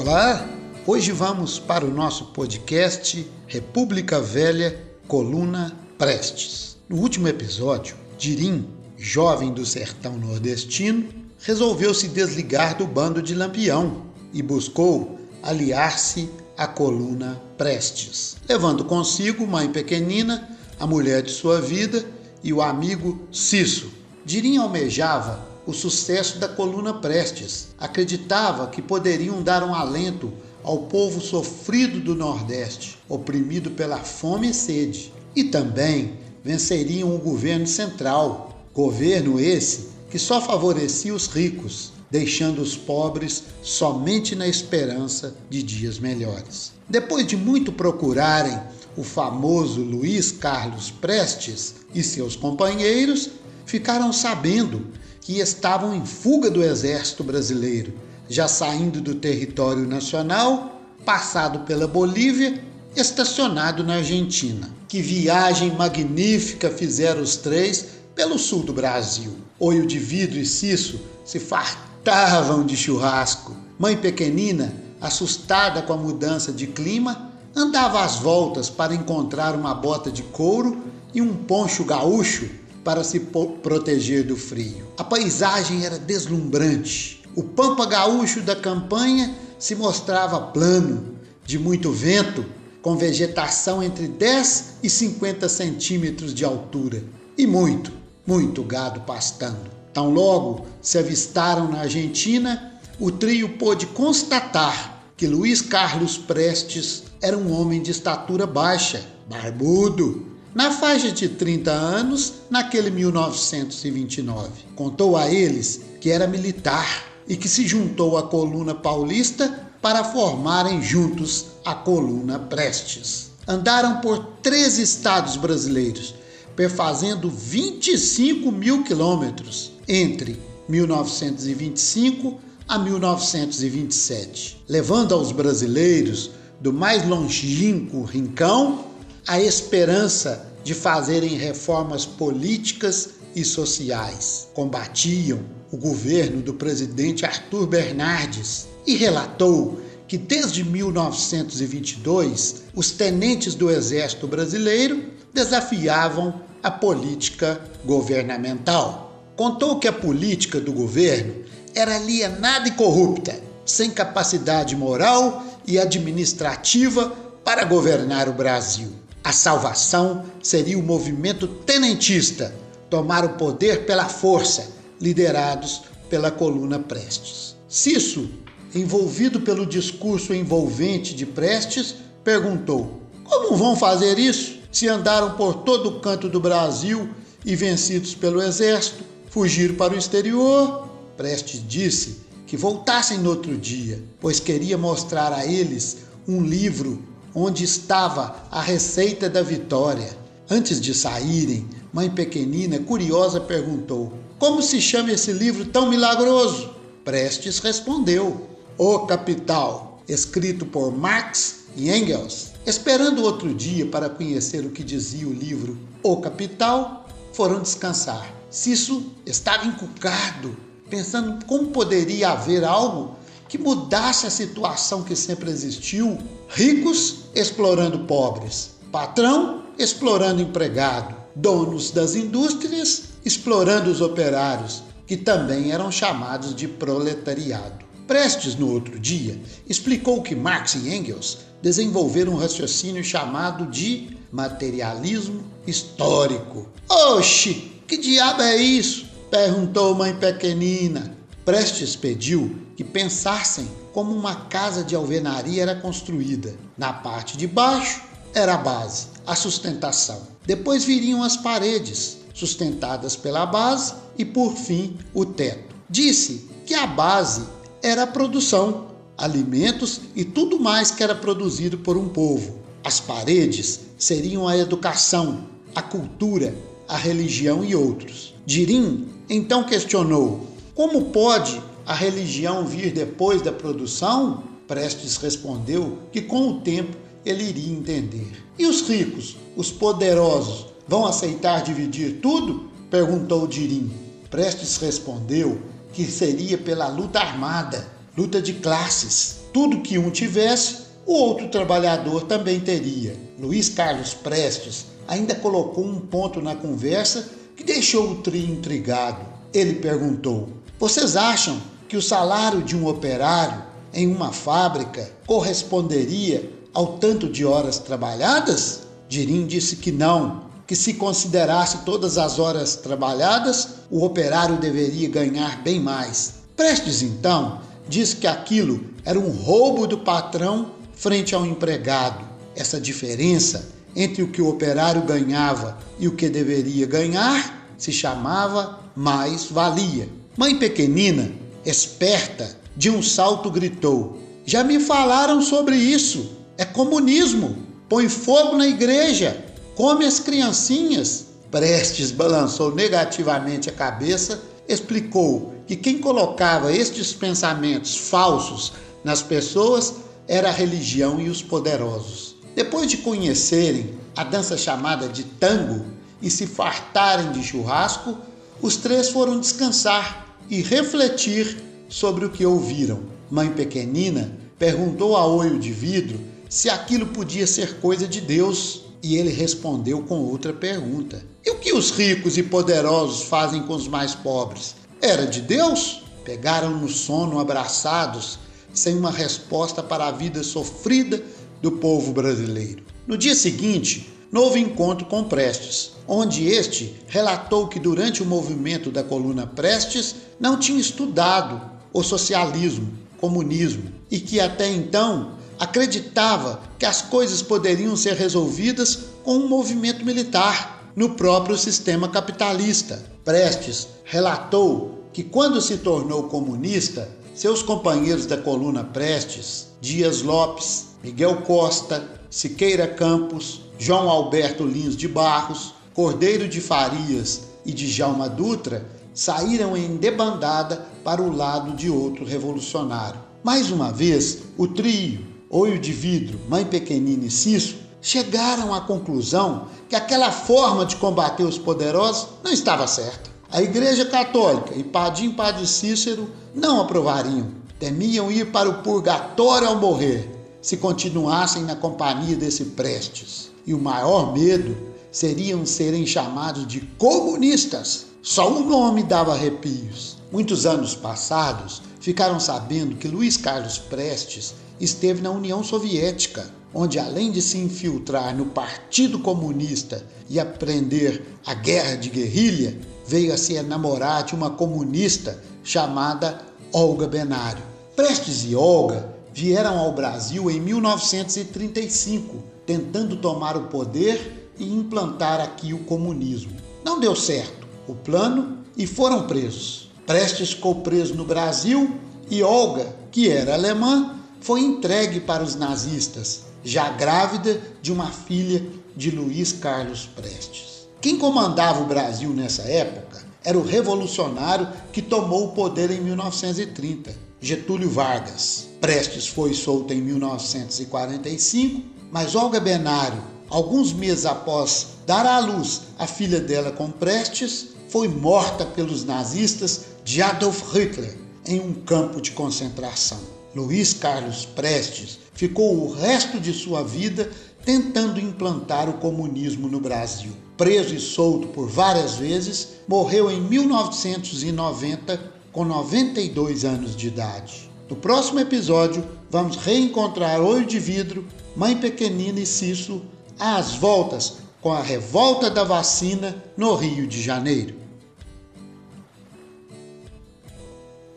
Olá, hoje vamos para o nosso podcast República Velha, coluna Prestes. No último episódio, Dirim, jovem do sertão nordestino, resolveu se desligar do bando de Lampião e buscou aliar-se à coluna Prestes, levando consigo mãe pequenina, a mulher de sua vida e o amigo Cisso. Dirim almejava o sucesso da coluna Prestes. Acreditava que poderiam dar um alento ao povo sofrido do Nordeste, oprimido pela fome e sede. E também venceriam o governo central, governo esse que só favorecia os ricos, deixando os pobres somente na esperança de dias melhores. Depois de muito procurarem o famoso Luiz Carlos Prestes e seus companheiros, ficaram sabendo que estavam em fuga do exército brasileiro, já saindo do território nacional, passado pela Bolívia, estacionado na Argentina. Que viagem magnífica fizeram os três pelo sul do Brasil. Oio de vidro e Cisso se fartavam de churrasco. Mãe pequenina, assustada com a mudança de clima, andava às voltas para encontrar uma bota de couro e um poncho gaúcho para se proteger do frio. A paisagem era deslumbrante. O pampa gaúcho da campanha se mostrava plano, de muito vento, com vegetação entre 10 e 50 centímetros de altura e muito, muito gado pastando. Tão logo se avistaram na Argentina, o trio pôde constatar que Luiz Carlos Prestes era um homem de estatura baixa, barbudo, na faixa de 30 anos, naquele 1929. Contou a eles que era militar e que se juntou à coluna paulista para formarem juntos a coluna Prestes. Andaram por três estados brasileiros, perfazendo 25 mil quilômetros entre 1925 a 1927, levando aos brasileiros do mais longínquo rincão a esperança de fazerem reformas políticas e sociais. Combatiam o governo do presidente Arthur Bernardes e relatou que desde 1922 os tenentes do Exército Brasileiro desafiavam a política governamental. Contou que a política do governo era alienada e corrupta, sem capacidade moral e administrativa para governar o Brasil. A salvação seria o movimento tenentista, tomar o poder pela força, liderados pela coluna Prestes. Cisso, envolvido pelo discurso envolvente de Prestes, perguntou: Como vão fazer isso se andaram por todo o canto do Brasil e vencidos pelo exército, fugiram para o exterior? Prestes disse que voltassem no outro dia, pois queria mostrar a eles um livro onde estava a receita da vitória. Antes de saírem, mãe pequenina, curiosa, perguntou: Como se chama esse livro tão milagroso? Prestes respondeu: O Capital, escrito por Marx e Engels. Esperando outro dia para conhecer o que dizia o livro O Capital, foram descansar. Cisso estava encucado, pensando como poderia haver algo que mudasse a situação que sempre existiu: ricos explorando pobres, patrão explorando empregado, donos das indústrias explorando os operários, que também eram chamados de proletariado. Prestes, no outro dia, explicou que Marx e Engels desenvolveram um raciocínio chamado de materialismo histórico. Oxi, que diabo é isso? perguntou mãe pequenina. Prestes pediu que pensassem como uma casa de alvenaria era construída. Na parte de baixo era a base, a sustentação. Depois viriam as paredes, sustentadas pela base, e por fim o teto. Disse que a base era a produção, alimentos e tudo mais que era produzido por um povo. As paredes seriam a educação, a cultura, a religião e outros. Dirim então questionou: como pode a religião vir depois da produção? Prestes respondeu que com o tempo ele iria entender. E os ricos, os poderosos, vão aceitar dividir tudo? perguntou Dirim. Prestes respondeu que seria pela luta armada, luta de classes. Tudo que um tivesse, o outro trabalhador também teria. Luiz Carlos Prestes ainda colocou um ponto na conversa que deixou o trio intrigado. Ele perguntou: Vocês acham que o salário de um operário em uma fábrica corresponderia ao tanto de horas trabalhadas? Dirim disse que não, que se considerasse todas as horas trabalhadas, o operário deveria ganhar bem mais. Prestes então disse que aquilo era um roubo do patrão frente ao empregado. Essa diferença entre o que o operário ganhava e o que deveria ganhar se chamava mais-valia. Mãe pequenina, esperta, de um salto gritou: Já me falaram sobre isso. É comunismo. Põe fogo na igreja, come as criancinhas. Prestes balançou negativamente a cabeça, explicou que quem colocava estes pensamentos falsos nas pessoas era a religião e os poderosos. Depois de conhecerem a dança chamada de tango e se fartarem de churrasco, os três foram descansar e refletir sobre o que ouviram. Mãe pequenina perguntou a olho de vidro se aquilo podia ser coisa de Deus e ele respondeu com outra pergunta: E o que os ricos e poderosos fazem com os mais pobres? Era de Deus? Pegaram no sono abraçados, sem uma resposta para a vida sofrida do povo brasileiro. No dia seguinte, novo encontro com Prestes, onde este relatou que durante o movimento da coluna Prestes não tinha estudado o socialismo, comunismo, e que até então acreditava que as coisas poderiam ser resolvidas com um movimento militar no próprio sistema capitalista. Prestes relatou que quando se tornou comunista, seus companheiros da coluna Prestes, Dias Lopes, Miguel Costa, Siqueira Campos, João Alberto Lins de Barros, Cordeiro de Farias e Djalma Dutra saíram em debandada para o lado de outro revolucionário. Mais uma vez, o trio, Olho de Vidro, Mãe Pequenina e Cisso, chegaram à conclusão que aquela forma de combater os poderosos não estava certa. A Igreja Católica e Padim Padre Cícero não aprovariam. Temiam ir para o purgatório ao morrer se continuassem na companhia desse Prestes. E o maior medo seriam serem chamados de comunistas. Só o nome dava arrepios. Muitos anos passados, ficaram sabendo que Luiz Carlos Prestes esteve na União Soviética, onde além de se infiltrar no Partido Comunista e aprender a guerra de guerrilha, veio a se enamorar de uma comunista chamada Olga Benário. Prestes e Olga vieram ao Brasil em 1935, tentando tomar o poder e implantar aqui o comunismo. Não deu certo o plano e foram presos. Prestes ficou preso no Brasil e Olga, que era alemã, foi entregue para os nazistas, já grávida de uma filha de Luiz Carlos Prestes. Quem comandava o Brasil nessa época era o revolucionário que tomou o poder em 1930, Getúlio Vargas. Prestes foi solto em 1945, mas Olga Benário, alguns meses após dar à luz a filha dela com Prestes, foi morta pelos nazistas de Adolf Hitler em um campo de concentração. Luiz Carlos Prestes ficou o resto de sua vida tentando implantar o comunismo no Brasil. Preso e solto por várias vezes, morreu em 1990 com 92 anos de idade. No próximo episódio, vamos reencontrar Olho de Vidro, Mãe Pequenina e Cício às voltas com a revolta da vacina no Rio de Janeiro.